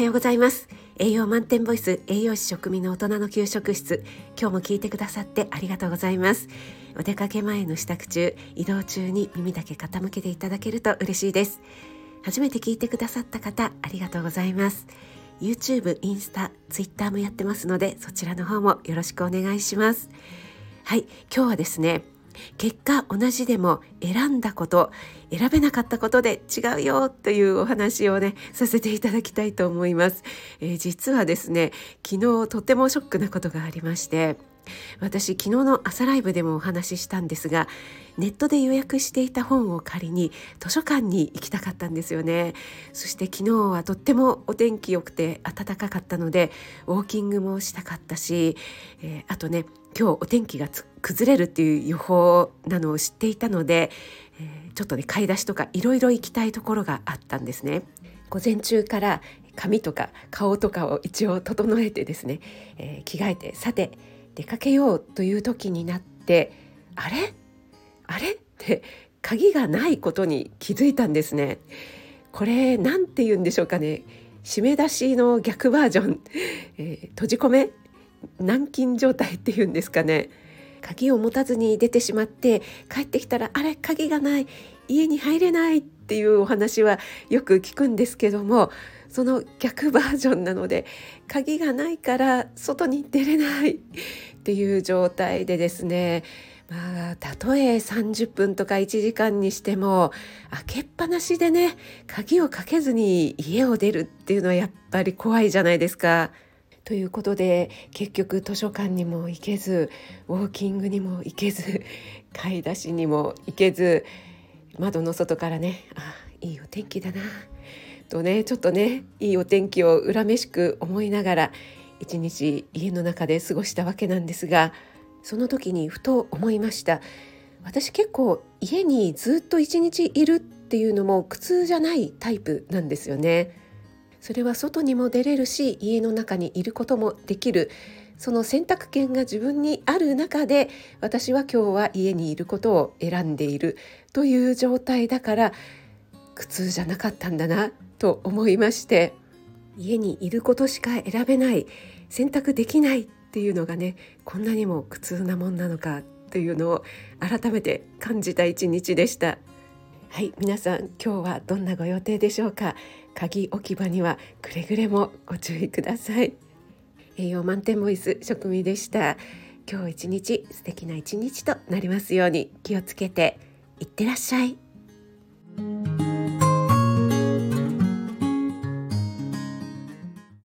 はようございます。栄養満点ボイス栄養士食味の大人の給食室。今日も聞いてくださってありがとうございます。お出かけ前の支度中移動中に耳だけ傾けていただけると嬉しいです。初めて聞いてくださった方ありがとうございます。YouTube、インスタ、Twitter もやってますのでそちらの方もよろしくお願いします。はい今日はですね結果同じでも選んだこと選べなかったことで違うよというお話をねさせていただきたいと思います、えー、実はですね昨日とてもショックなことがありまして私昨日の朝ライブでもお話ししたんですがネットで予約していた本を借りに図書館に行きたかったんですよねそして昨日はとってもお天気良くて暖かかったのでウォーキングもしたかったし、えー、あとね今日お天気が崩れるっていう予報なのを知っていたので、えー、ちょっとね買い出しとかいろいろ行きたいところがあったんですね。午前中から髪とか顔とかを一応整えてですね、えー、着替えてさて出かけようという時になってあれ？あれ？って鍵がないことに気づいたんですね。これ何て言うんでしょうかね。締め出しの逆バージョン、えー、閉じ込め？軟禁状態っていうんですかね。鍵を持たずに出てしまって帰ってきたらあれ？鍵がない。家に入れない。っていうお話はよく聞くんですけどもその逆バージョンなので鍵がないから外に出れないっていう状態でですねまあ、たとえ30分とか1時間にしても開けっぱなしでね鍵をかけずに家を出るっていうのはやっぱり怖いじゃないですか。ということで結局図書館にも行けずウォーキングにも行けず買い出しにも行けず窓の外からね。あいいお天気だな。とねちょっとねいいお天気を恨めしく思いながら一日家の中で過ごしたわけなんですがその時にふと思いました。私結構家にずっと一日いるっていうのも苦痛じゃないタイプなんですよね。それは外にも出れるし家の中にいることもできる。その選択権が自分にある中で私は今日は家にいることを選んでいるという状態だから苦痛じゃなかったんだなと思いまして家にいることしか選べない選択できないっていうのがねこんなにも苦痛なもんなのかというのを改めて感じた一日でした。はい皆さん今日はどんなご予定でしょうか？鍵置き場にはくれぐれもご注意ください栄養満点ボイス食味でした。今日一日素敵な一日となりますように気をつけていってらっしゃい。